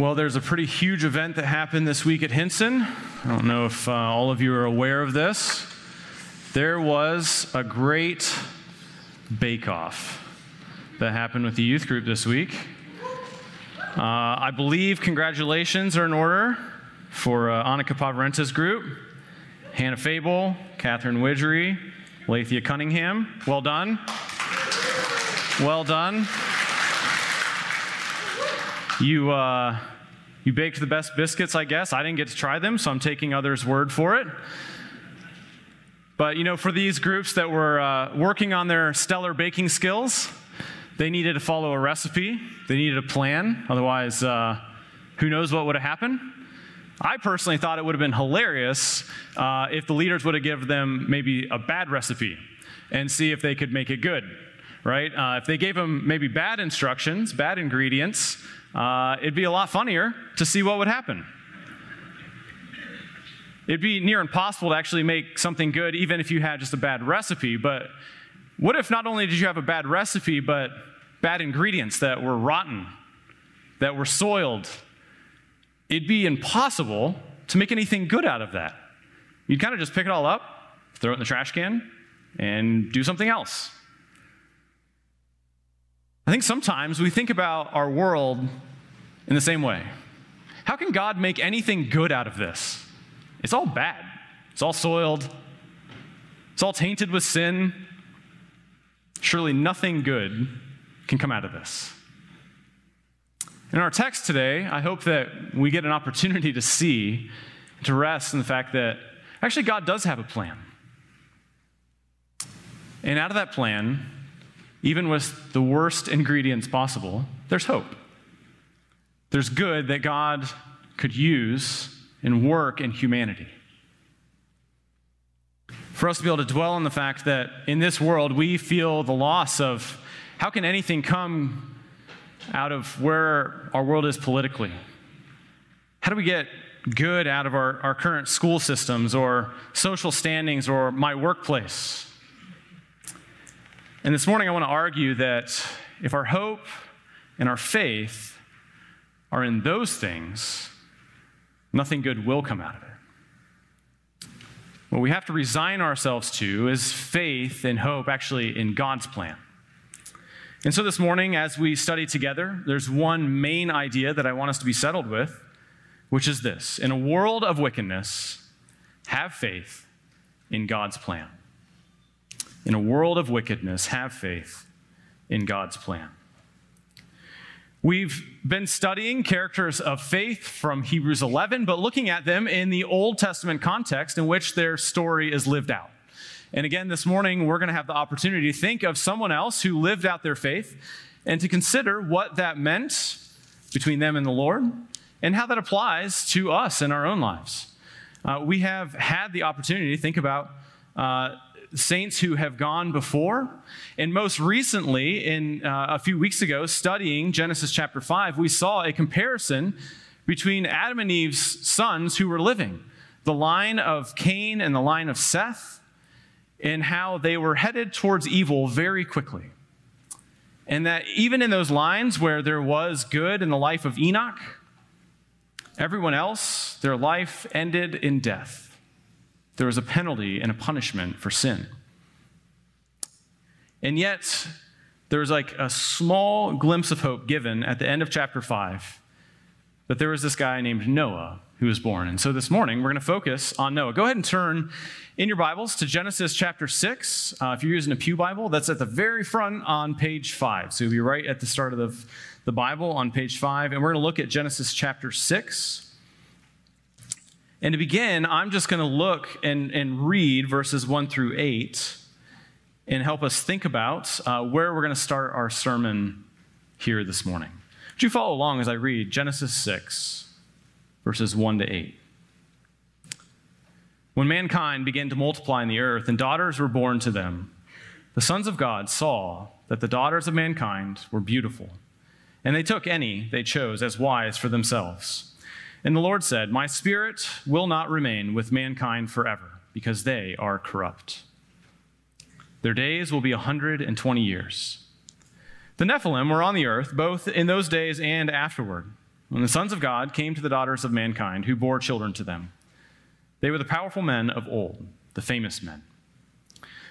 Well, there's a pretty huge event that happened this week at Hinson. I don't know if uh, all of you are aware of this. There was a great bake off that happened with the youth group this week. Uh, I believe congratulations are in order for uh, Annika Pavarenta's group, Hannah Fable, Catherine Widgery, Lathia Cunningham. Well done. Well done. You, uh, you baked the best biscuits, I guess. I didn't get to try them, so I'm taking others' word for it. But, you know, for these groups that were uh, working on their stellar baking skills, they needed to follow a recipe, they needed a plan. Otherwise, uh, who knows what would have happened? I personally thought it would have been hilarious uh, if the leaders would have given them maybe a bad recipe and see if they could make it good, right? Uh, if they gave them maybe bad instructions, bad ingredients, uh, it'd be a lot funnier to see what would happen. It'd be near impossible to actually make something good even if you had just a bad recipe. But what if not only did you have a bad recipe, but bad ingredients that were rotten, that were soiled? It'd be impossible to make anything good out of that. You'd kind of just pick it all up, throw it in the trash can, and do something else. I think sometimes we think about our world in the same way. How can God make anything good out of this? It's all bad, it's all soiled, it's all tainted with sin. Surely nothing good can come out of this. In our text today, I hope that we get an opportunity to see, to rest in the fact that actually God does have a plan. And out of that plan, even with the worst ingredients possible, there's hope. There's good that God could use and work in humanity. For us to be able to dwell on the fact that in this world we feel the loss of how can anything come out of where our world is politically? How do we get good out of our, our current school systems or social standings or my workplace? And this morning, I want to argue that if our hope and our faith are in those things, nothing good will come out of it. What we have to resign ourselves to is faith and hope actually in God's plan. And so this morning, as we study together, there's one main idea that I want us to be settled with, which is this In a world of wickedness, have faith in God's plan in a world of wickedness, have faith in God's plan. We've been studying characters of faith from Hebrews 11, but looking at them in the Old Testament context in which their story is lived out. And again, this morning, we're going to have the opportunity to think of someone else who lived out their faith and to consider what that meant between them and the Lord and how that applies to us in our own lives. Uh, we have had the opportunity to think about uh, saints who have gone before. And most recently, in uh, a few weeks ago, studying Genesis chapter 5, we saw a comparison between Adam and Eve's sons who were living the line of Cain and the line of Seth, and how they were headed towards evil very quickly. And that even in those lines where there was good in the life of Enoch, everyone else, their life ended in death there was a penalty and a punishment for sin. And yet, there was like a small glimpse of hope given at the end of chapter 5 that there was this guy named Noah who was born. And so this morning, we're going to focus on Noah. Go ahead and turn in your Bibles to Genesis chapter 6. Uh, if you're using a Pew Bible, that's at the very front on page 5. So you'll be right at the start of the, the Bible on page 5. And we're going to look at Genesis chapter 6. And to begin, I'm just going to look and, and read verses 1 through 8 and help us think about uh, where we're going to start our sermon here this morning. Would you follow along as I read Genesis 6, verses 1 to 8? When mankind began to multiply in the earth and daughters were born to them, the sons of God saw that the daughters of mankind were beautiful, and they took any they chose as wives for themselves. And the Lord said, My spirit will not remain with mankind forever, because they are corrupt. Their days will be a 120 years. The Nephilim were on the earth, both in those days and afterward. when the sons of God came to the daughters of mankind who bore children to them. They were the powerful men of old, the famous men.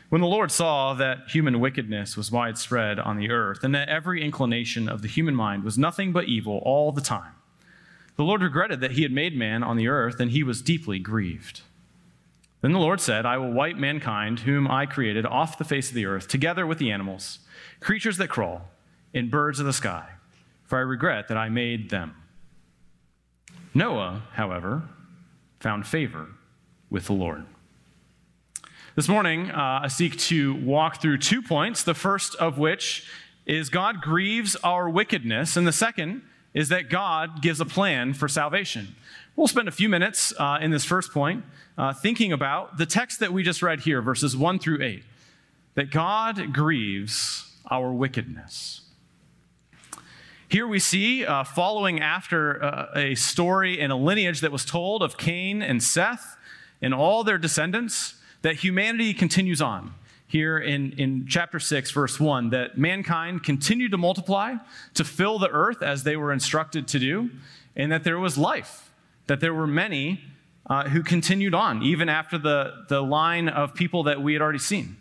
When the Lord saw that human wickedness was widespread on the earth, and that every inclination of the human mind was nothing but evil all the time, the Lord regretted that he had made man on the earth, and he was deeply grieved. Then the Lord said, I will wipe mankind, whom I created, off the face of the earth, together with the animals, creatures that crawl, and birds of the sky, for I regret that I made them. Noah, however, found favor with the Lord. This morning, uh, I seek to walk through two points, the first of which is God grieves our wickedness, and the second is that God gives a plan for salvation. We'll spend a few minutes uh, in this first point uh, thinking about the text that we just read here, verses 1 through 8, that God grieves our wickedness. Here we see, uh, following after uh, a story and a lineage that was told of Cain and Seth and all their descendants, that humanity continues on. Here in, in chapter 6, verse 1, that mankind continued to multiply, to fill the earth as they were instructed to do, and that there was life, that there were many uh, who continued on, even after the, the line of people that we had already seen.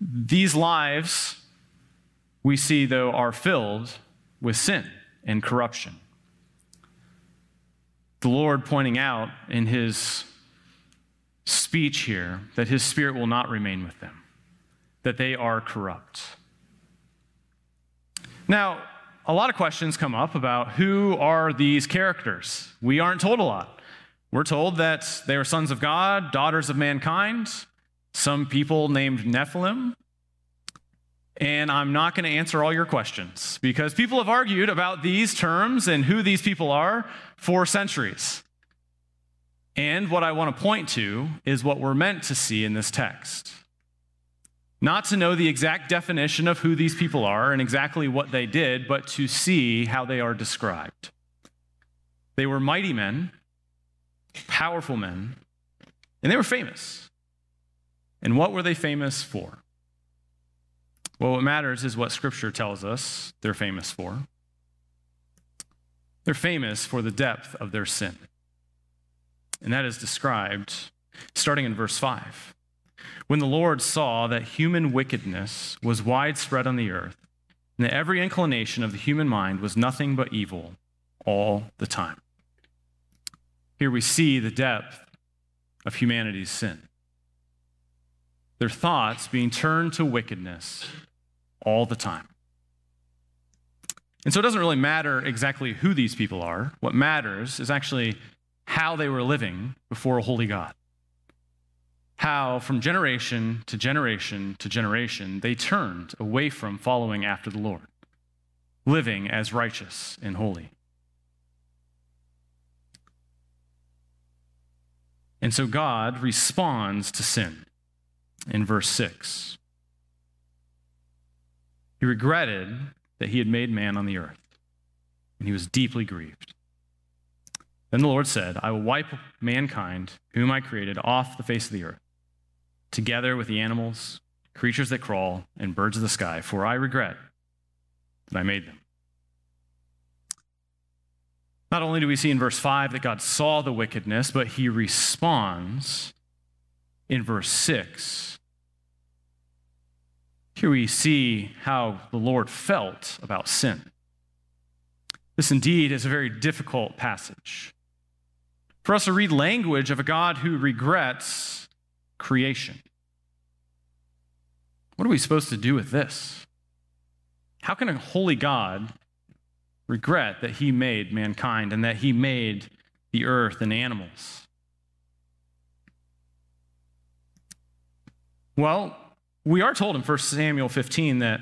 These lives, we see, though, are filled with sin and corruption. The Lord pointing out in his speech here that his spirit will not remain with them, that they are corrupt. Now, a lot of questions come up about who are these characters. We aren't told a lot. We're told that they are sons of God, daughters of mankind, some people named Nephilim, and I'm not going to answer all your questions because people have argued about these terms and who these people are for centuries. And what I want to point to is what we're meant to see in this text. Not to know the exact definition of who these people are and exactly what they did, but to see how they are described. They were mighty men, powerful men, and they were famous. And what were they famous for? Well, what matters is what Scripture tells us they're famous for. They're famous for the depth of their sin. And that is described starting in verse 5. When the Lord saw that human wickedness was widespread on the earth, and that every inclination of the human mind was nothing but evil all the time. Here we see the depth of humanity's sin. Their thoughts being turned to wickedness all the time. And so it doesn't really matter exactly who these people are. What matters is actually how they were living before a holy God. How, from generation to generation to generation, they turned away from following after the Lord, living as righteous and holy. And so God responds to sin in verse 6. He regretted that he had made man on the earth, and he was deeply grieved. Then the Lord said, I will wipe mankind, whom I created, off the face of the earth, together with the animals, creatures that crawl, and birds of the sky, for I regret that I made them. Not only do we see in verse 5 that God saw the wickedness, but he responds in verse 6 here we see how the Lord felt about sin. This indeed is a very difficult passage. For us to read language of a God who regrets creation. What are we supposed to do with this? How can a holy God regret that he made mankind and that he made the earth and animals? Well, we are told in 1 Samuel 15 that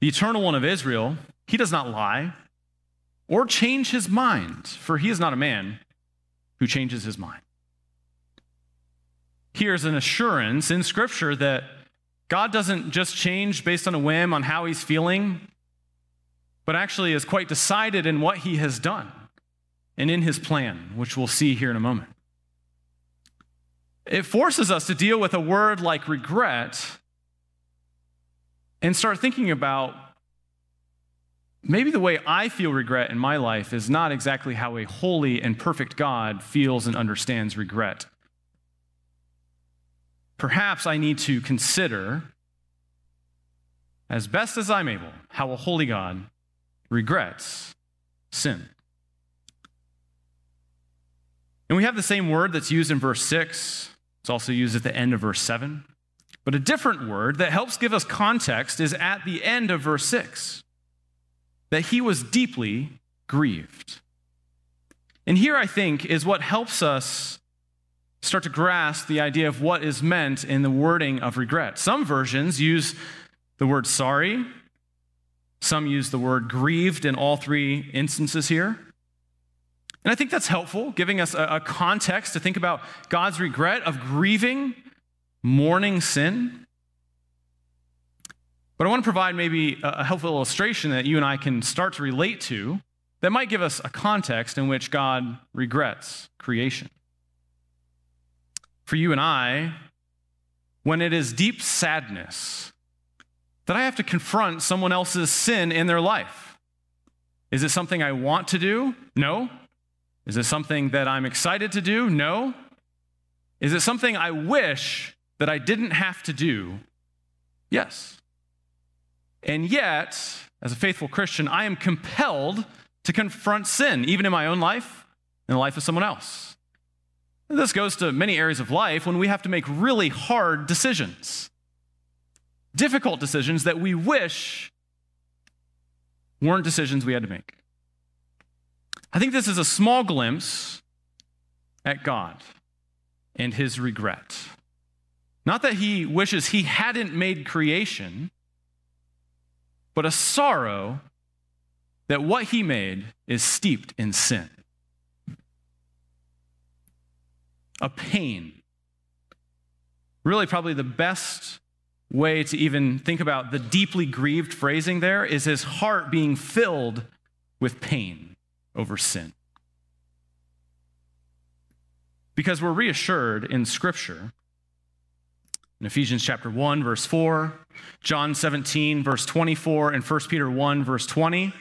the eternal one of Israel, he does not lie or change his mind, for he is not a man who changes his mind. Here's an assurance in Scripture that God doesn't just change based on a whim on how he's feeling, but actually is quite decided in what he has done and in his plan, which we'll see here in a moment. It forces us to deal with a word like regret and start thinking about maybe the way I feel regret in my life is not exactly how a holy and perfect God feels and understands regret. Perhaps I need to consider, as best as I'm able, how a holy God regrets sin. And we have the same word that's used in verse 6. It's also used at the end of verse 7. But a different word that helps give us context is at the end of verse 6 that he was deeply grieved. And here, I think, is what helps us start to grasp the idea of what is meant in the wording of regret. Some versions use the word sorry, some use the word grieved in all three instances here. And I think that's helpful, giving us a, context to think about God's regret of grieving, mourning sin. But I want to provide maybe a helpful illustration that you and I can start to relate to that might give us a context in which God regrets creation. For you and I, when it is deep sadness that I have to confront someone else's sin in their life. Is it something I want to do? No. Is it something that I'm excited to do? No. Is it something I wish that I didn't have to do? Yes. And yet, as a faithful Christian, I am compelled to confront sin, even in my own life, in the life of someone else. And this goes to many areas of life when we have to make really hard decisions, difficult decisions that we wish weren't decisions we had to make. I think this is a small glimpse at God and his regret. Not that he wishes he hadn't made creation, but a sorrow that what he made is steeped in sin. A pain. Really, probably the best way to even think about the deeply grieved phrasing there is his heart being filled with pain over sin. Because we're reassured in Scripture in Ephesians chapter 1 verse 4, John 17 verse 24 and 1 Peter 1 verse 20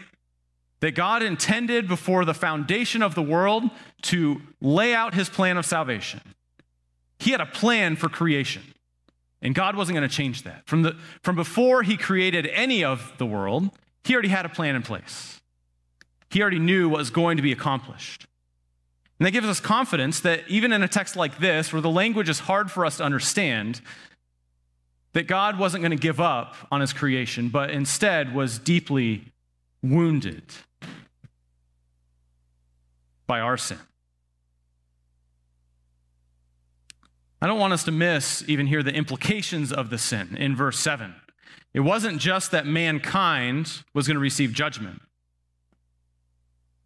that God intended before the foundation of the world to lay out his plan of salvation. He had a plan for creation. And God wasn't going to change that. From, the, from before he created any of the world, he already had a plan in place. He already knew what was going to be accomplished. And that gives us confidence that even in a text like this, where the language is hard for us to understand, that God wasn't going to give up on his creation, but instead was deeply wounded by our sin. I don't want us to miss even here the implications of the sin in verse 7. It wasn't just that mankind was going to receive judgment.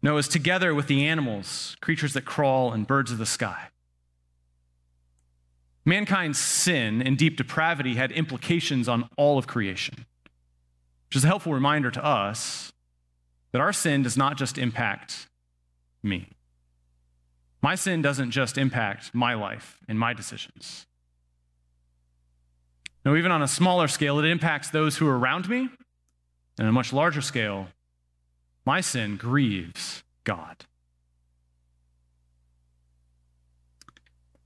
No, it was together with the animals, creatures that crawl, and birds of the sky. Mankind's sin and deep depravity had implications on all of creation, which is a helpful reminder to us that our sin does not just impact me. My sin doesn't just impact my life and my decisions. No, even on a smaller scale, it impacts those who are around me. And on a much larger scale, my sin grieves God.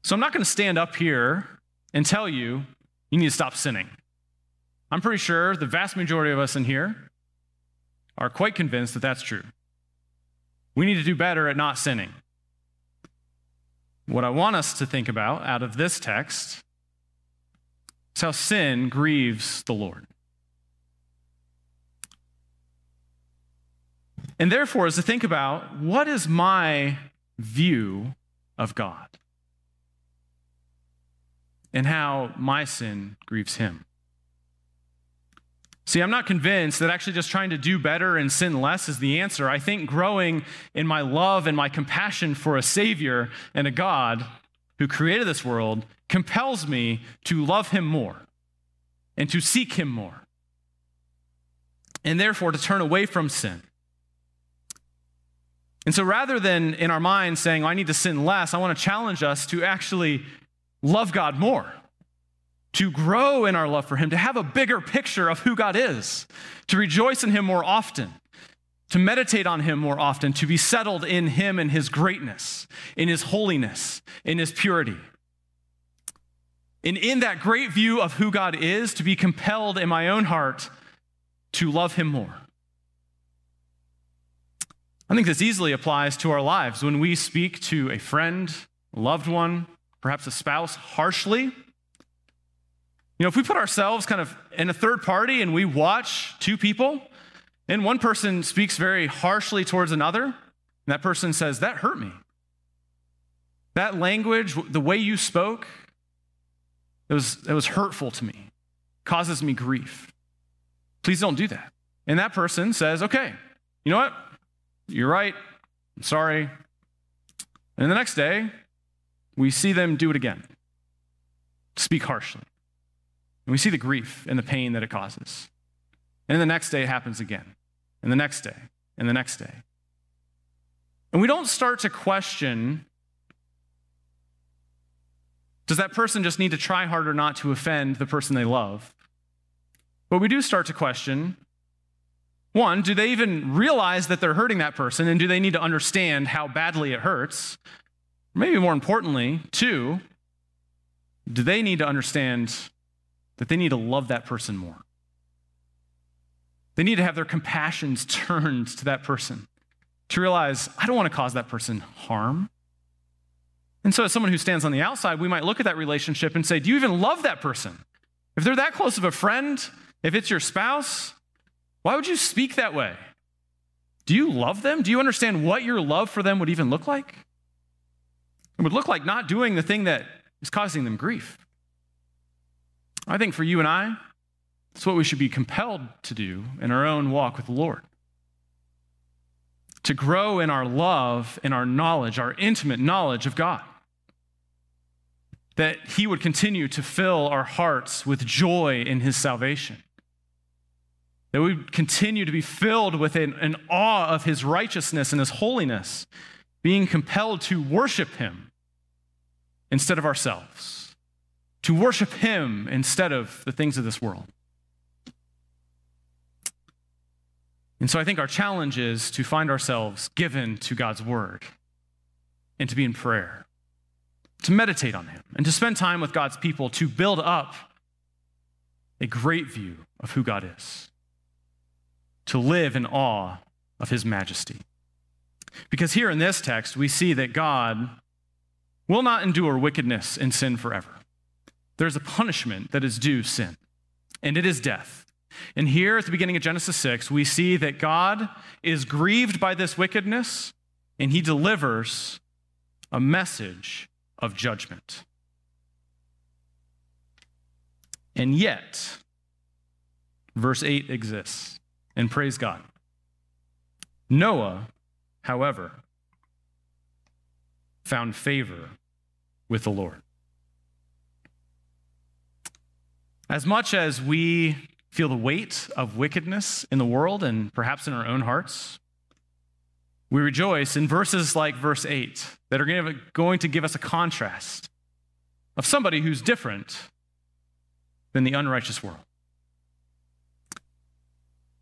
So I'm not going to stand up here and tell you you need to stop sinning. I'm pretty sure the vast majority of us in here are quite convinced that that's true. We need to do better at not sinning. What I want us to think about out of this text is how sin grieves the Lord. And therefore, is to think about what is my view of God? And how my sin grieves him. See, I'm not convinced that actually just trying to do better and sin less is the answer. I think growing in my love and my compassion for a Savior and a God who created this world compels me to love Him more and to seek Him more, and therefore to turn away from sin. And so rather than in our minds saying, oh, I need to sin less, I want to challenge us to actually love God more, to grow in our love for Him, to have a bigger picture of who God is, to rejoice in Him more often, to meditate on him more often, to be settled in him and his greatness, in his holiness, in his purity. And in that great view of who God is, to be compelled in my own heart to love him more. I think this easily applies to our lives when we speak to a friend, loved one, perhaps a spouse harshly. You know, if we put ourselves kind of in a third party and we watch two people, and one person speaks very harshly towards another, and that person says, That hurt me. That language, the way you spoke, it was, it was hurtful to me, causes me grief. Please don't do that. And that person says, Okay, you know what? You're right. I'm sorry. And the next day, we see them do it again, speak harshly. And we see the grief and the pain that it causes. And then the next day, it happens again. And the next day, and the next day. And we don't start to question does that person just need to try harder not to offend the person they love? But we do start to question one, do they even realize that they're hurting that person? And do they need to understand how badly it hurts? Maybe more importantly, too, do they need to understand that they need to love that person more? They need to have their compassions turned to that person to realize, I don't want to cause that person harm. And so, as someone who stands on the outside, we might look at that relationship and say, Do you even love that person? If they're that close of a friend, if it's your spouse, why would you speak that way? Do you love them? Do you understand what your love for them would even look like? It would look like not doing the thing that is causing them grief. I think for you and I, it's what we should be compelled to do in our own walk with the Lord. To grow in our love and our knowledge, our intimate knowledge of God. That He would continue to fill our hearts with joy in His salvation that we continue to be filled with an, an, awe of his righteousness and his holiness, being compelled to worship him instead of ourselves, to worship him instead of the things of this world. And so I think our challenge is to find ourselves given to God's word and to be in prayer, to meditate on him, and to spend time with God's people to build up a great view of who God is to live in awe of his majesty. Because here in this text, we see that God will not endure wickedness and sin forever. There's a punishment that is due sin, and it is death. And here at the beginning of Genesis 6, we see that God is grieved by this wickedness, and he delivers a message of judgment. And yet, verse 8 exists and praise God. Noah, however, found favor with the Lord. As much as we feel the weight of wickedness in the world and perhaps in our own hearts, we rejoice in verses like verse 8 that are going to give us a contrast of somebody who's different than the unrighteous world.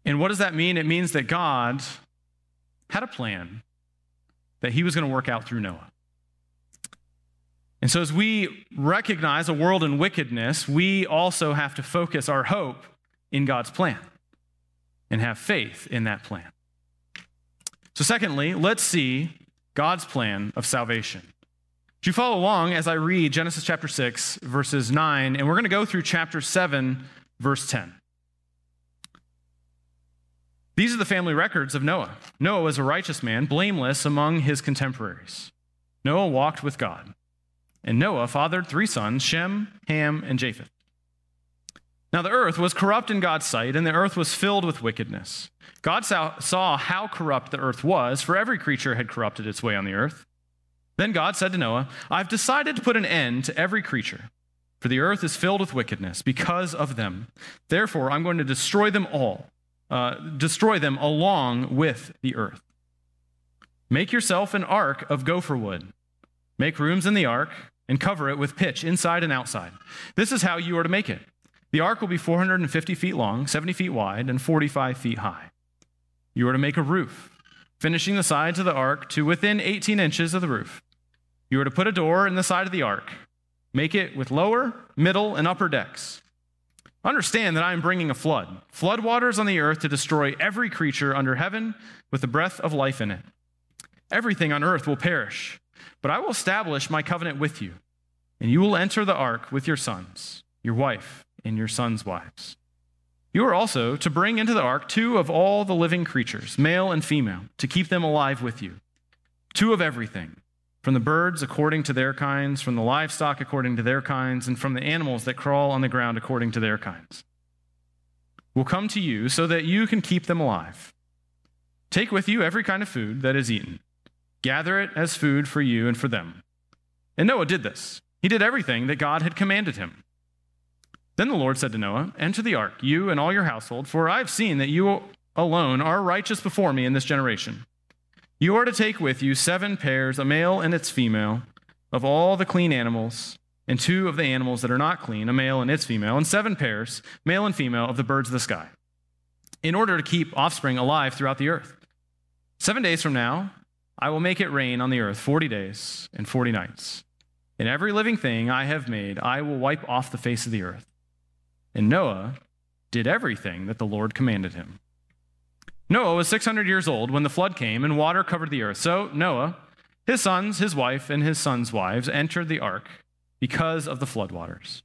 And what does that mean? It means that God had a plan that he was going to work out through Noah. And so, as we recognize a world in wickedness, we also have to focus our hope in God's plan and have faith in that plan. So, secondly, let's see God's plan of salvation. Do you follow along as I read Genesis chapter 6, verses 9, and we're going to go through chapter 7, verse 10. These are the family records of Noah. Noah was a righteous man, blameless among his contemporaries. Noah walked with God. And Noah fathered three sons Shem, Ham, and Japheth. Now the earth was corrupt in God's sight, and the earth was filled with wickedness. God saw how corrupt the earth was, for every creature had corrupted its way on the earth. Then God said to Noah, I've decided to put an end to every creature, for the earth is filled with wickedness because of them. Therefore, I'm going to destroy them all uh, destroy them along with the earth. Make yourself an ark of gopher wood. Make rooms in the ark and cover it with pitch inside and outside. This is how you are to make it. The ark will be 450 feet long, 70 feet wide, and 45 feet high. You are to make a roof, finishing the sides of the ark to within 18 inches of the roof. You are to put a door in the side of the ark. Make it with lower, middle, and upper decks. Understand that I am bringing a flood, flood waters on the earth to destroy every creature under heaven with the breath of life in it. Everything on earth will perish, but I will establish my covenant with you, and you will enter the ark with your sons, your wife, and your sons' wives. You are also to bring into the ark two of all the living creatures, male and female, to keep them alive with you. Two of everything, from the birds according to their kinds, from the livestock according to their kinds, and from the animals that crawl on the ground according to their kinds. Will come to you so that you can keep them alive. Take with you every kind of food that is eaten. Gather it as food for you and for them. And Noah did this. He did everything that God had commanded him. Then the Lord said to Noah, Enter the ark, you and all your household, for I have seen that you alone are righteous before me in this generation. You are to take with you seven pairs, a male and its female, of all the clean animals, and two of the animals that are not clean, a male and its female, and seven pairs, male and female, of the birds of the sky, in order to keep offspring alive throughout the earth. Seven days from now, I will make it rain on the earth 40 days and 40 nights. And every living thing I have made, I will wipe off the face of the earth. And Noah did everything that the Lord commanded him. Noah was 600 years old when the flood came and water covered the earth. So Noah, his sons, his wife, and his sons' wives entered the ark because of the floodwaters.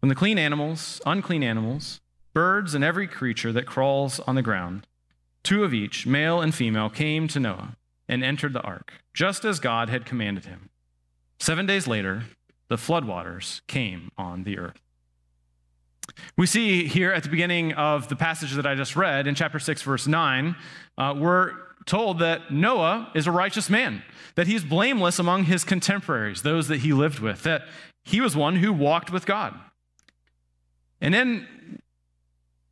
When the clean animals, unclean animals, birds, and every creature that crawls on the ground, two of each, male and female, came to Noah and entered the ark, just as God had commanded him. Seven days later, the floodwaters came on the earth. We see here at the beginning of the passage that I just read in chapter 6, verse 9, uh, we're told that Noah is a righteous man, that he's blameless among his contemporaries, those that he lived with, that he was one who walked with God. And then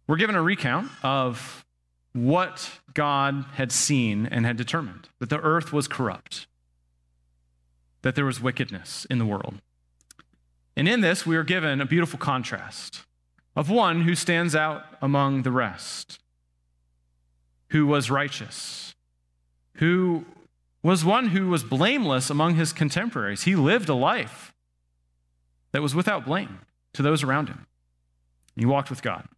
we're given a recount of what God had seen and had determined that the earth was corrupt, that there was wickedness in the world. And in this, we are given a beautiful contrast of one who stands out among the rest, who was righteous, who was one who was blameless among his contemporaries. He lived a life that was without blame to those around him. He walked with God.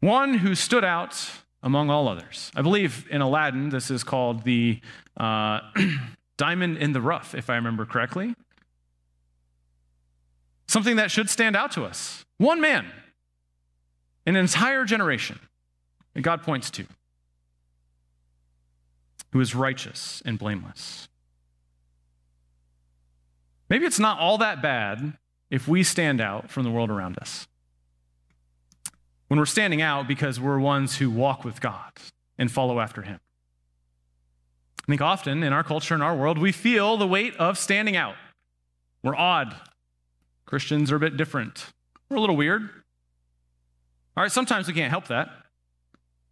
One who stood out among all others. I believe in Aladdin, this is called the uh, diamond in the rough, if I remember correctly. Something that should stand out to us. One man, an entire generation that God points to, who is righteous and blameless. Maybe it's not all that bad if we stand out from the world around us. When we're standing out because we're ones who walk with God and follow after Him. I think often in our culture, in our world, we feel the weight of standing out. We're odd. Christians are a bit different. We're a little weird. All right, sometimes we can't help that.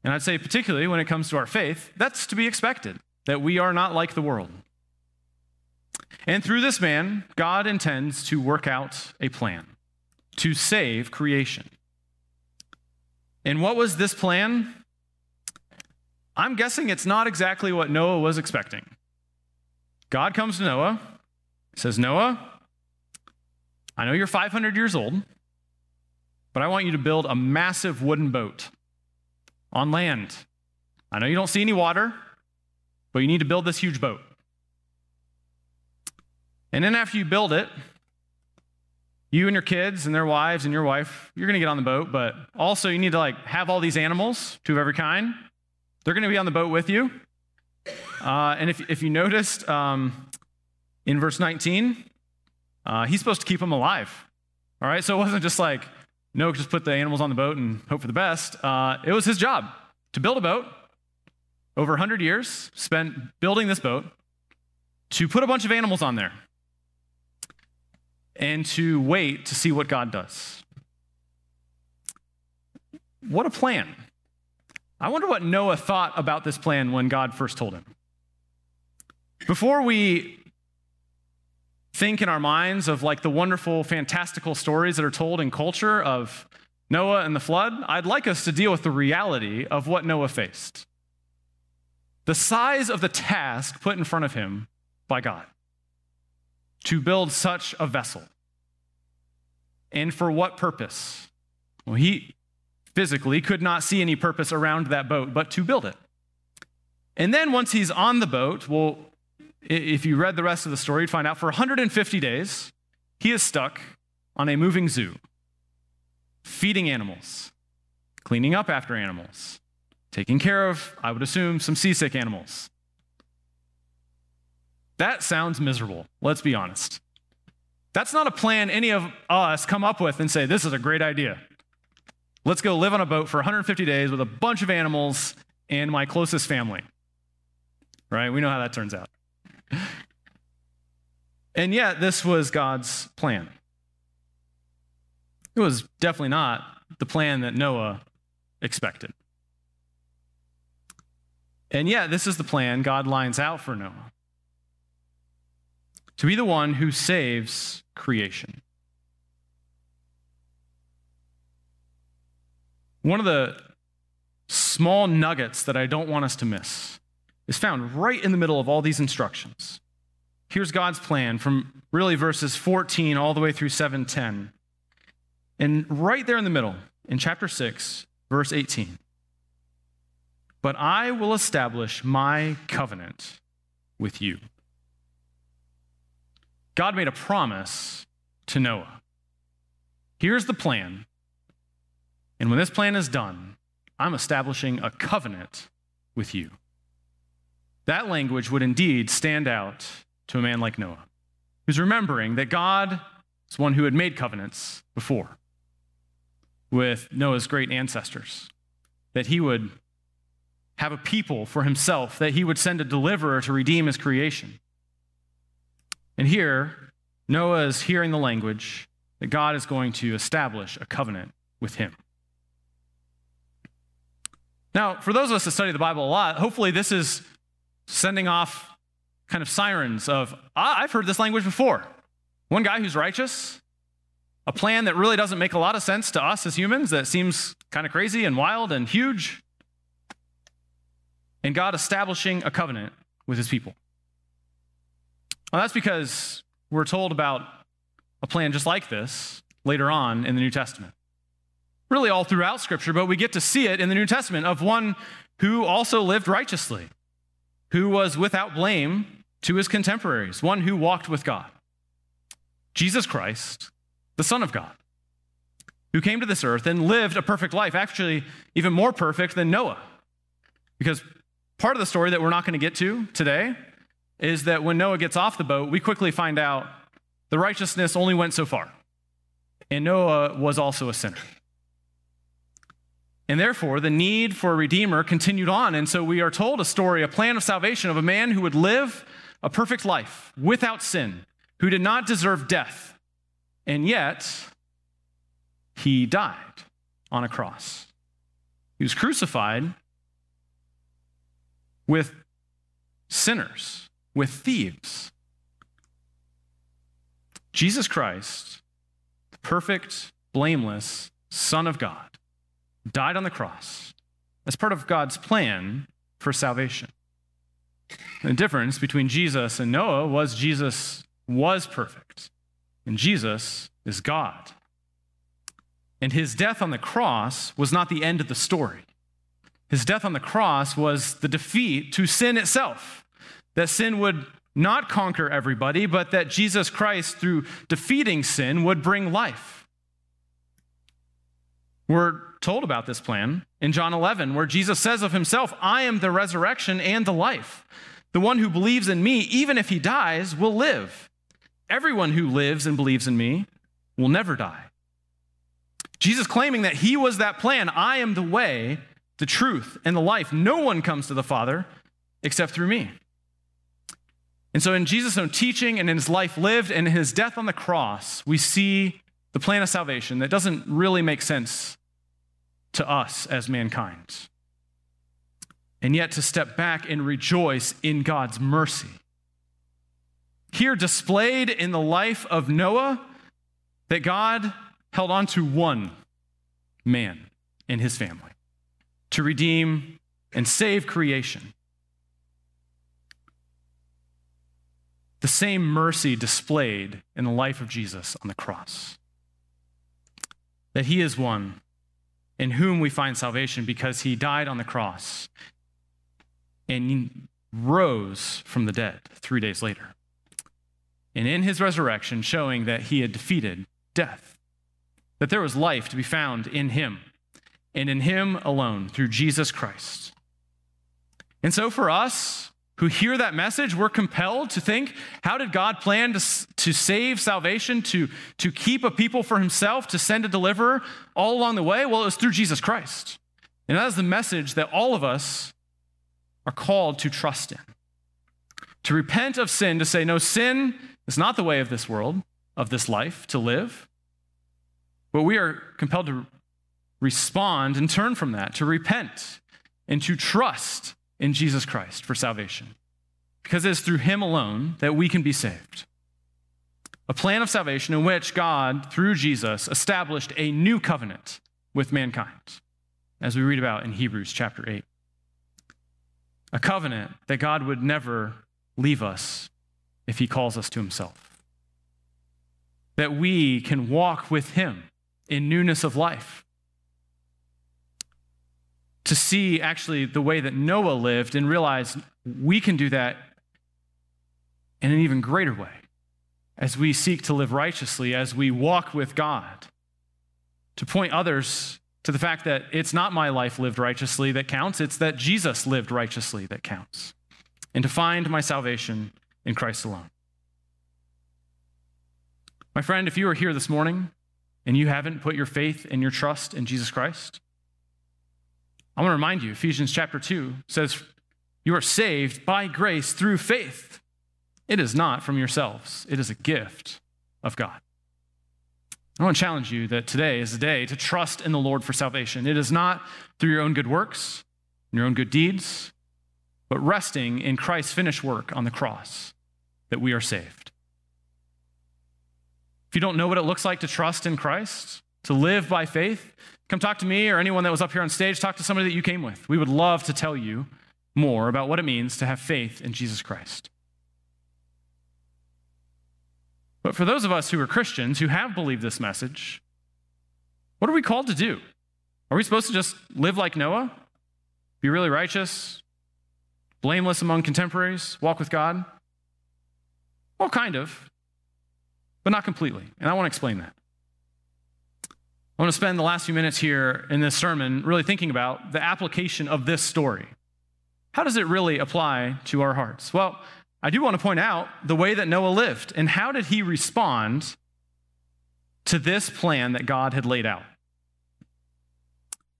And I'd say, particularly when it comes to our faith, that's to be expected, that we are not like the world. And through this man, God intends to work out a plan to save creation. And what was this plan? I'm guessing it's not exactly what Noah was expecting. God comes to Noah, says, Noah, I know you're 500 years old, but I want you to build a massive wooden boat on land. I know you don't see any water, but you need to build this huge boat. And then after you build it, you and your kids and their wives and your wife, you're going to get on the boat, but also you need to like have all these animals, two of every kind. They're going to be on the boat with you. Uh, and if, if you noticed um, in verse 19, uh, he's supposed to keep them alive. All right, so it wasn't just like, no, just put the animals on the boat and hope for the best. Uh, it was his job to build a boat over 100 years, spent building this boat, to put a bunch of animals on there and to wait to see what God does. What a plan. I wonder what Noah thought about this plan when God first told him. Before we think in our minds of like the wonderful, fantastical stories that are told in culture of Noah and the flood, I'd like us to deal with the reality of what Noah faced. The size of the task put in front of him by God to build such a vessel. And for what purpose? Well, he physically could not see any purpose around that boat but to build it. And then once he's on the boat, well, if you read the rest of the story, you'd find out for 150 days, he is stuck on a moving zoo, feeding animals, cleaning up after animals, taking care of, I would assume, some seasick animals. That sounds miserable, let's be honest. That's not a plan any of us come up with and say, this is a great idea. Let's go live on a boat for 150 days with a bunch of animals and my closest family. Right? We know how that turns out. And yet, this was God's plan. It was definitely not the plan that Noah expected. And yet, this is the plan God lines out for Noah to be the one who saves creation. One of the small nuggets that I don't want us to miss is found right in the middle of all these instructions. Here's God's plan from really verses 14 all the way through 710. And right there in the middle, in chapter 6, verse 18. But I will establish my covenant with you. God made a promise to Noah. Here's the plan. And when this plan is done, I'm establishing a covenant with you. That language would indeed stand out to a man like Noah, who's remembering that God is one who had made covenants before with Noah's great ancestors, that he would have a people for himself, that he would send a deliverer to redeem his creation. And here, Noah is hearing the language that God is going to establish a covenant with him. Now, for those of us that study the Bible a lot, hopefully this is sending off kind of sirens of, ah, I've heard this language before. One guy who's righteous, a plan that really doesn't make a lot of sense to us as humans, that seems kind of crazy and wild and huge, and God establishing a covenant with his people. Well, that's because we're told about a plan just like this later on in the New Testament. Really, all throughout Scripture, but we get to see it in the New Testament of one who also lived righteously who was without blame to his contemporaries, one who walked with God. Jesus Christ, the Son of God, who came to this earth and lived a perfect life, actually, even more perfect than Noah. Because part of the story that we're not going to get to today is that when Noah gets off the boat, we quickly find out the righteousness only went so far. And Noah was also a sinner. And therefore, the need for a redeemer continued on. And so we are told a story, a plan of salvation of a man who would live a perfect life without sin, who did not deserve death. And yet, he died on a cross. He was crucified with sinners, with thieves. Jesus Christ, the perfect, blameless Son of God, died on the cross as part of God's plan for salvation. The difference between Jesus and Noah was Jesus was perfect, and Jesus is God. And his death on the cross was not the end of the story. His death on the cross was the defeat to sin itself, that sin would not conquer everybody, but that Jesus Christ, through defeating sin, would bring life. We're told about this plan in John 11, where Jesus says of himself, I am the resurrection and the life. The one who believes in me, even if he dies, will live. Everyone who lives and believes in me will never die. Jesus claiming that he was that plan I am the way, the truth, and the life. No one comes to the Father except through me. And so, in Jesus' own teaching and in his life lived and in his death on the cross, we see the plan of salvation that doesn't really make sense to us as mankind. And yet to step back and rejoice in God's mercy. Here, displayed in the life of Noah, that God held on to one, man and his family, to redeem and save creation. The same mercy displayed in the life of Jesus on the cross. That he is one in whom we find salvation because he died on the cross and rose from the dead three days later. And in his resurrection, showing that he had defeated death, that there was life to be found in him and in him alone through Jesus Christ. And so for us, who hear that message, we're compelled to think how did God plan to, to save salvation, to, to keep a people for himself, to send a deliverer all along the way? Well, it was through Jesus Christ. And that is the message that all of us are called to trust in. To repent of sin, to say, no, sin is not the way of this world, of this life to live. But we are compelled to respond and turn from that, to repent and to trust in Jesus Christ for salvation. Because it is through him alone that we can be saved. A plan of salvation in which God, through Jesus, established a new covenant with mankind, as we read about in Hebrews chapter 8. A covenant that God would never leave us if he calls us to himself. That we can walk with him in newness of life to see actually the way that Noah lived and realize we can do that in an even greater way as we seek to live righteously, as we walk with God, to point others to the fact that it's not my life lived righteously that counts, it's that Jesus lived righteously that counts, and to find my salvation in Christ alone. My friend, if you are here this morning and you haven't put your faith and your trust in Jesus Christ, I want to remind you, Ephesians chapter 2 says, You are saved by grace through faith. It is not from yourselves, it is a gift of God. I want to challenge you that today is the day to trust in the Lord for salvation. It is not through your own good works, your own good deeds, but resting in Christ's finished work on the cross that we are saved. If you don't know what it looks like to trust in Christ, to live by faith, come talk to me or anyone that was up here on stage. Talk to somebody that you came with. We would love to tell you more about what it means to have faith in Jesus Christ. But for those of us who are Christians who have believed this message, what are we called to do? Are we supposed to just live like Noah? Be really righteous? Blameless among contemporaries? Walk with God? Well, kind of, but not completely. And I want to explain that. I want to spend the last few minutes here in this sermon really thinking about the application of this story. How does it really apply to our hearts? Well, I do want to point out the way that Noah lived and how did he respond to this plan that God had laid out?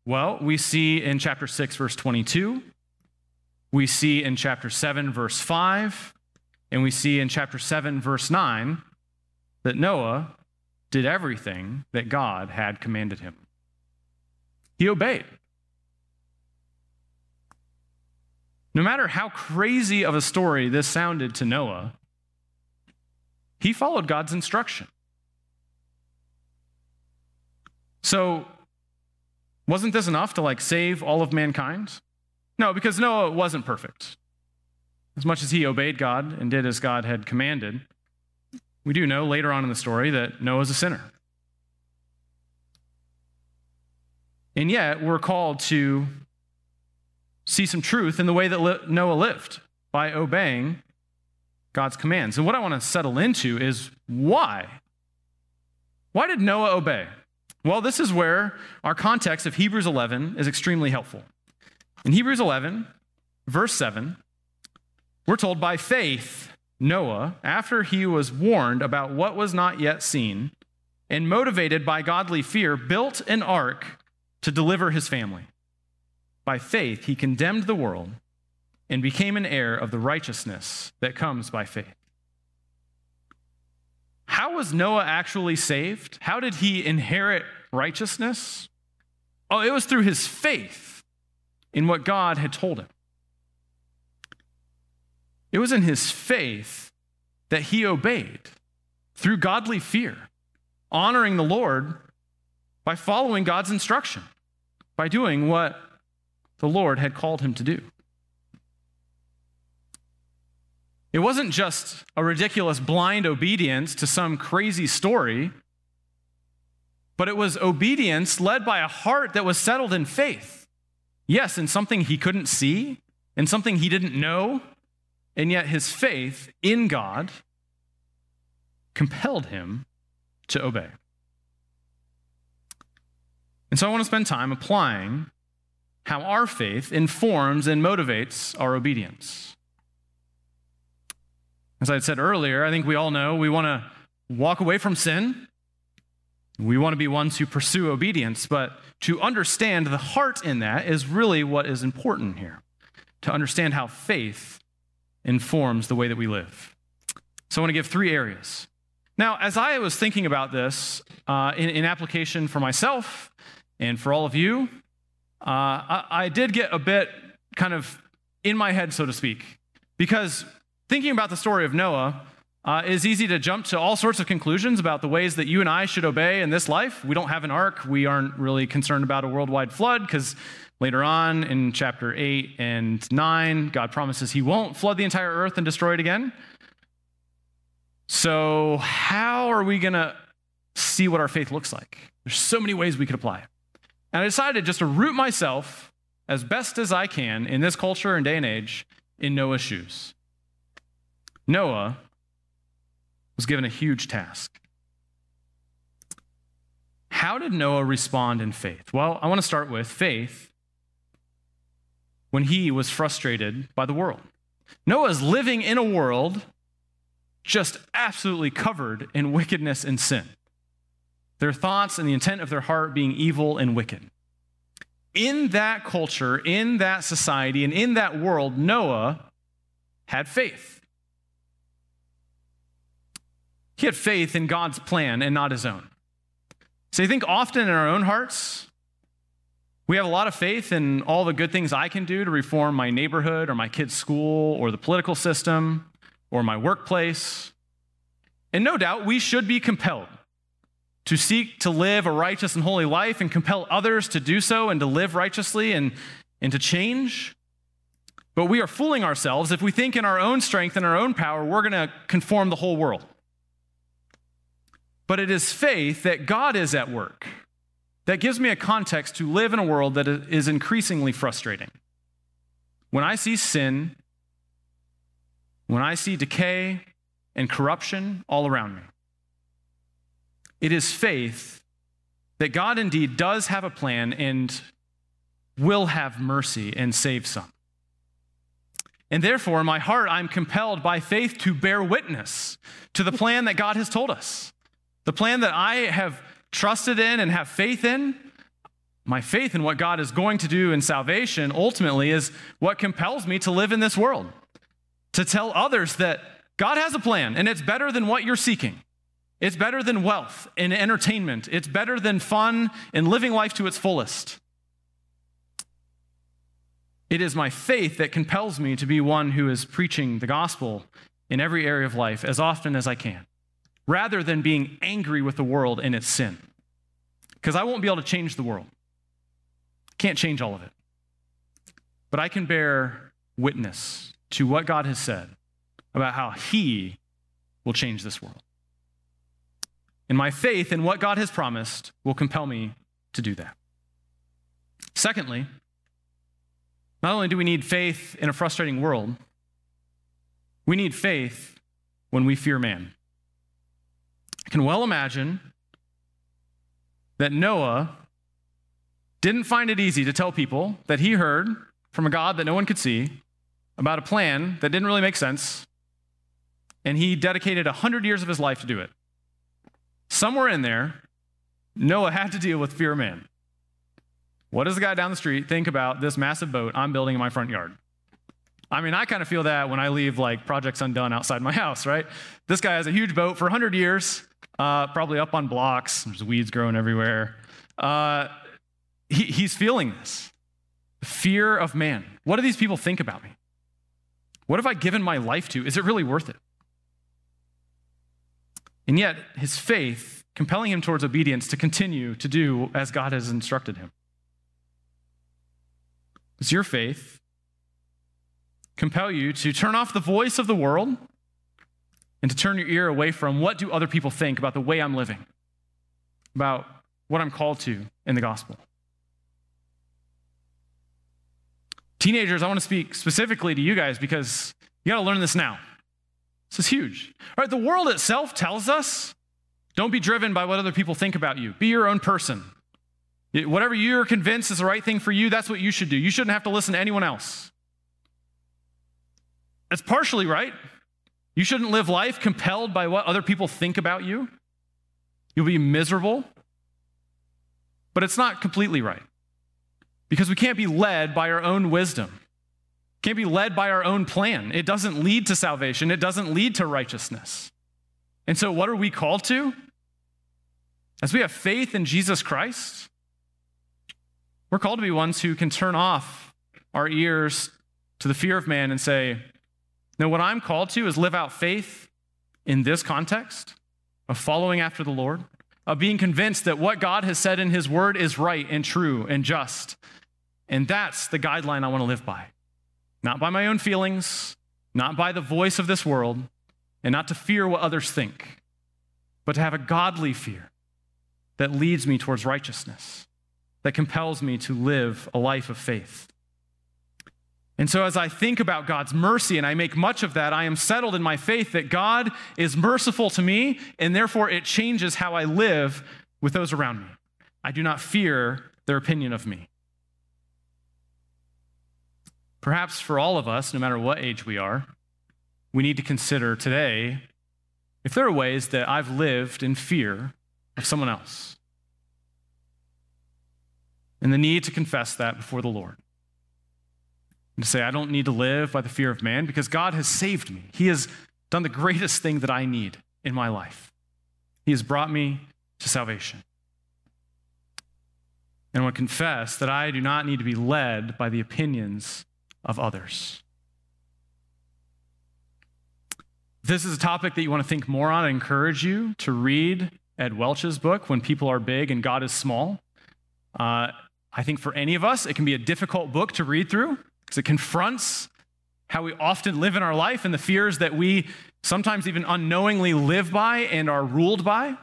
Well, we see in chapter 6, verse 22, we see in chapter 7, verse 5, and we see in chapter 7, verse 9, that Noah did everything that God had commanded him. He obeyed. No matter how crazy of a story this sounded to Noah, he followed God's instruction. So, wasn't this enough to like save all of mankind? No, because Noah wasn't perfect. As much as he obeyed God and did as God had commanded, we do know later on in the story that Noah's a sinner. And yet, we're called to see some truth in the way that Noah lived by obeying God's commands. And what I want to settle into is why? Why did Noah obey? Well, this is where our context of Hebrews 11 is extremely helpful. In Hebrews 11, verse 7, we're told by faith, Noah, after he was warned about what was not yet seen and motivated by godly fear, built an ark to deliver his family. By faith, he condemned the world and became an heir of the righteousness that comes by faith. How was Noah actually saved? How did he inherit righteousness? Oh, it was through his faith in what God had told him. It was in his faith that he obeyed through godly fear, honoring the Lord by following God's instruction, by doing what the Lord had called him to do. It wasn't just a ridiculous blind obedience to some crazy story, but it was obedience led by a heart that was settled in faith. Yes, in something he couldn't see, in something he didn't know, and yet his faith in God compelled him to obey. And so I want to spend time applying how our faith informs and motivates our obedience. As I said earlier, I think we all know we want to walk away from sin. We want to be ones who pursue obedience, but to understand the heart in that is really what is important here. To understand how faith informs the way that we live. So I want to give three areas. Now, as I was thinking about this uh, in, in, application for myself and for all of you, uh, I, I did get a bit kind of in my head, so to speak, because thinking about the story of Noah uh, is easy to jump to all sorts of conclusions about the ways that you and I should obey in this life. We don't have an ark. We aren't really concerned about a worldwide flood because Later on in chapter 8 and 9, God promises he won't flood the entire earth and destroy it again. So, how are we going to see what our faith looks like? There's so many ways we could apply it. And I decided just to root myself as best as I can in this culture and day and age in Noah's shoes. Noah was given a huge task. How did Noah respond in faith? Well, I want to start with faith when he was frustrated by the world. Noah is living in a world just absolutely covered in wickedness and sin. Their thoughts and the intent of their heart being evil and wicked. In that culture, in that society, and in that world, Noah had faith. He had faith in God's plan and not his own. So I think often in our own hearts, we have a lot of faith in all the good things I can do to reform my neighborhood or my kid's school or the political system or my workplace. And no doubt we should be compelled to seek to live a righteous and holy life and compel others to do so and to live righteously and, and to change. But we are fooling ourselves if we think in our own strength and our own power we're going to conform the whole world. But it is faith that God is at work that gives me a context to live in a world that is increasingly frustrating. When I see sin, when I see decay and corruption all around me, it is faith that God indeed does have a plan and will have mercy and save some. And therefore, in my heart, I'm compelled by faith to bear witness to the plan that God has told us, the plan that I have trusted in and have faith in, my faith in what God is going to do in salvation ultimately is what compels me to live in this world. To tell others that God has a plan and it's better than what you're seeking. It's better than wealth and entertainment. It's better than fun and living life to its fullest. It is my faith that compels me to be one who is preaching the gospel in every area of life as often as I can rather than being angry with the world and its sin. Because I won't be able to change the world. Can't change all of it. But I can bear witness to what God has said about how He will change this world. And my faith in what God has promised will compel me to do that. Secondly, not only do we need faith in a frustrating world, we need faith when we fear man. I can well imagine that Noah didn't find it easy to tell people that he heard from a God that no one could see about a plan that didn't really make sense, and he dedicated 100 years of his life to do it. Somewhere in there, Noah had to deal with fear of man. What does the guy down the street think about this massive boat I'm building in my front yard? I mean, I kind of feel that when I leave like projects undone outside my house, right? This guy has a huge boat for 100 years uh, probably up on blocks. There's weeds growing everywhere. Uh, he, he's feeling this fear of man. What do these people think about me? What have I given my life to? Is it really worth it? And yet, his faith compelling him towards obedience to continue to do as God has instructed him? Does your faith compel you to turn off the voice of the world and to turn your ear away from what do other people think about the way I'm living, about what I'm called to in the gospel? Teenagers, I want to speak specifically to you guys because you got to learn this now. This is huge. All right, the world itself tells us don't be driven by what other people think about you. Be your own person. Whatever you're convinced is the right thing for you, that's what you should do. You shouldn't have to listen to anyone else. That's partially right. You shouldn't live life compelled by what other people think about you. You'll be miserable. But it's not completely right. Because we can't be led by our own wisdom. Can't be led by our own plan. It doesn't lead to salvation. It doesn't lead to righteousness. And so what are we called to? As we have faith in Jesus Christ, we're called to be ones who can turn off our ears to the fear of man and say, No, what I'm called to is live out faith in this context of following after the Lord, of being convinced that what God has said in his word is right and true and just. And that's the guideline I want to live by. Not by my own feelings, not by the voice of this world, and not to fear what others think, but to have a godly fear that leads me towards righteousness that compels me to live a life of faith. And so, as I think about God's mercy and I make much of that, I am settled in my faith that God is merciful to me, and therefore it changes how I live with those around me. I do not fear their opinion of me. Perhaps for all of us, no matter what age we are, we need to consider today if there are ways that I've lived in fear of someone else and the need to confess that before the Lord. And to say, I don't need to live by the fear of man because God has saved me. He has done the greatest thing that I need in my life. He has brought me to salvation. And I want to confess that I do not need to be led by the opinions of others. this is a topic that you want to think more on, I encourage you to read Ed Welch's book, When People Are Big and God is Small. Uh, I think for any of us, it can be a difficult book to read through because it confronts how we often live in our life and the fears that we sometimes even unknowingly live by and are ruled by.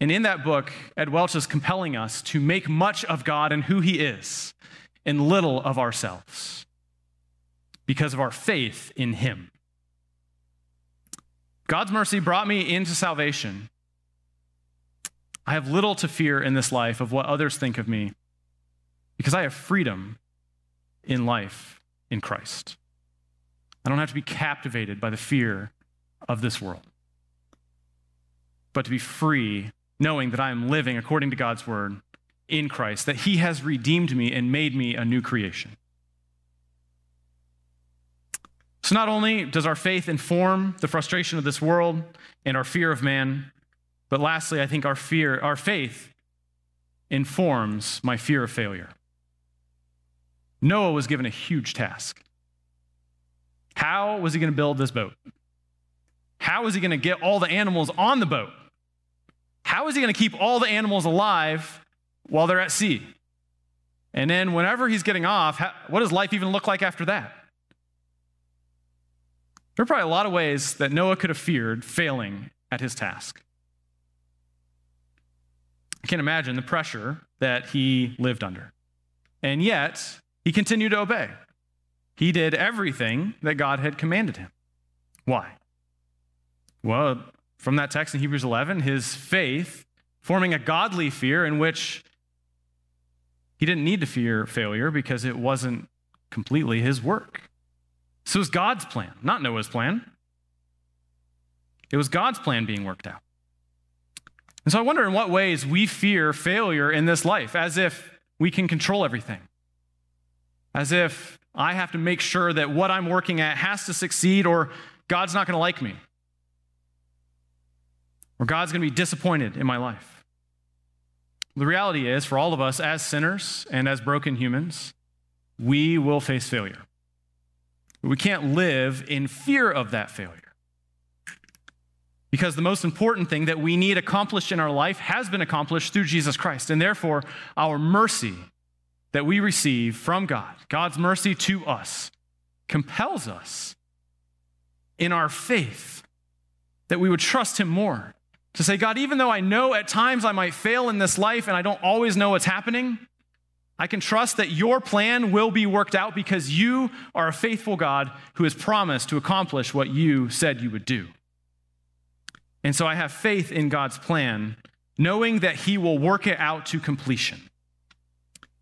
And in that book, Ed Welch is compelling us to make much of God and who He is and little of ourselves because of our faith in Him. God's mercy brought me into salvation I have little to fear in this life of what others think of me because I have freedom in life in Christ. I don't have to be captivated by the fear of this world, but to be free, knowing that I am living according to God's word in Christ, that He has redeemed me and made me a new creation. So, not only does our faith inform the frustration of this world and our fear of man, but lastly, I think our fear, our faith informs my fear of failure. Noah was given a huge task. How was he going to build this boat? How was he going to get all the animals on the boat? How is he going to keep all the animals alive while they're at sea? And then, whenever he's getting off, what does life even look like after that? There are probably a lot of ways that Noah could have feared failing at his task. I can't imagine the pressure that he lived under. And yet, he continued to obey. He did everything that God had commanded him. Why? Well, from that text in Hebrews 11, his faith forming a godly fear in which he didn't need to fear failure because it wasn't completely his work. So it was God's plan, not Noah's plan. It was God's plan being worked out. And so I wonder in what ways we fear failure in this life, as if we can control everything, as if I have to make sure that what I'm working at has to succeed or God's not going to like me, or God's going to be disappointed in my life. The reality is, for all of us as sinners and as broken humans, we will face failure. We can't live in fear of that failure. Because the most important thing that we need accomplished in our life has been accomplished through Jesus Christ. And therefore, our mercy that we receive from God, God's mercy to us, compels us in our faith that we would trust Him more. To say, God, even though I know at times I might fail in this life and I don't always know what's happening, I can trust that your plan will be worked out because you are a faithful God who has promised to accomplish what you said you would do. And so I have faith in God's plan, knowing that He will work it out to completion.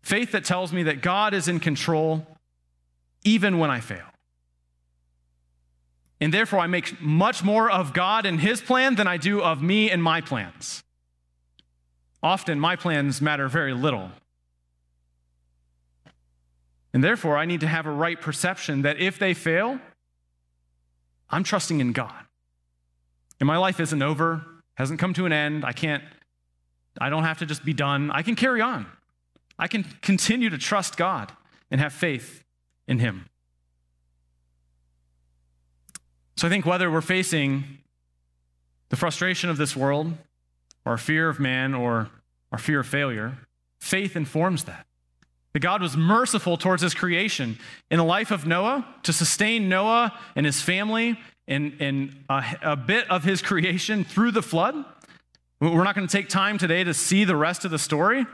Faith that tells me that God is in control even when I fail. And therefore, I make much more of God and His plan than I do of me and my plans. Often, my plans matter very little and therefore, I need to have a right perception that if they fail, I'm trusting in God. And my life isn't over, hasn't come to an end. I can't, I don't have to just be done. I can carry on. I can continue to trust God and have faith in Him. So I think whether we're facing the frustration of this world, or fear of man, or our fear of failure, faith informs that. That God was merciful towards his creation. In the life of Noah, to sustain Noah and his family and, and a, a bit of his creation through the flood. We're not going to take time today to see the rest of the story,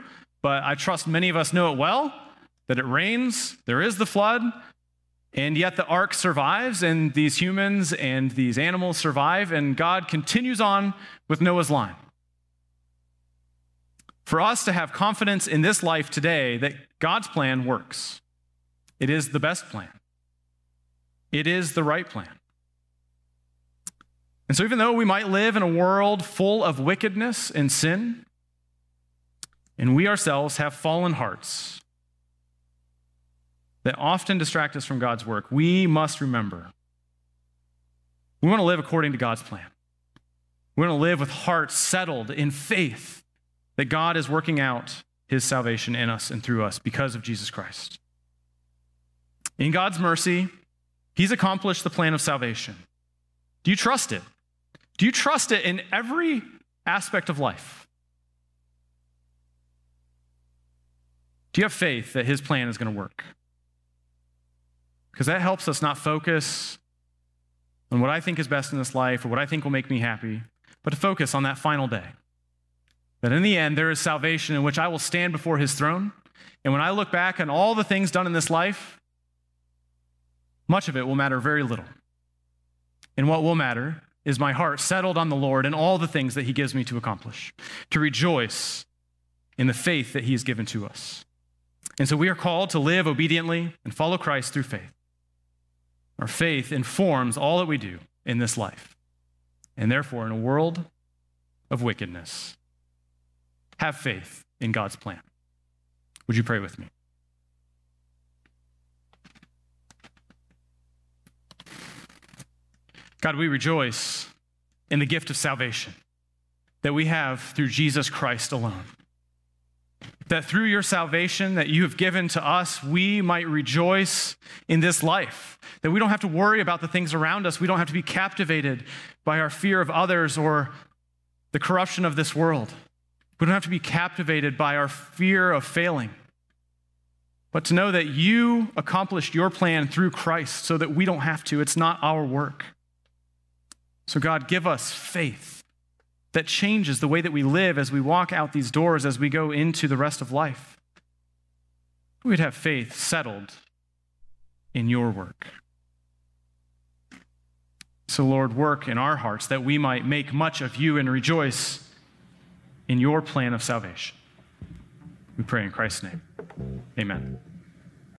but I trust many of us know it well that it rains, there is the flood, and yet the ark survives, and these humans and these animals survive, and God continues on with Noah's line. For us to have confidence in this life today that God's plan works. It is the best plan. It is the right plan. And so, even though we might live in a world full of wickedness and sin, and we ourselves have fallen hearts that often distract us from God's work, we must remember we want to live according to God's plan. We want to live with hearts settled in faith that God is working out his salvation in us and through us because of Jesus Christ. In God's mercy, he's accomplished the plan of salvation. Do you trust it? Do you trust it in every aspect of life? Do you have faith that his plan is going to work? Because that helps us not focus on what I think is best in this life or what I think will make me happy, but to focus on that final day. That in the end, there is salvation in which I will stand before his throne. And when I look back on all the things done in this life, much of it will matter very little. And what will matter is my heart settled on the Lord and all the things that he gives me to accomplish, to rejoice in the faith that he has given to us. And so we are called to live obediently and follow Christ through faith. Our faith informs all that we do in this life. And therefore, in a world of wickedness, have faith in God's plan. Would you pray with me? God, we rejoice in the gift of salvation that we have through Jesus Christ alone. That through your salvation that you have given to us, we might rejoice in this life. That we don't have to worry about the things around us. We don't have to be captivated by our fear of others or the corruption of this world. We don't have to be captivated by our fear of failing, but to know that you accomplished your plan through Christ so that we don't have to. It's not our work. So, God, give us faith that changes the way that we live as we walk out these doors, as we go into the rest of life. We'd have faith settled in your work. So, Lord, work in our hearts that we might make much of you and rejoice in your plan of salvation. We pray in Christ's name. Amen.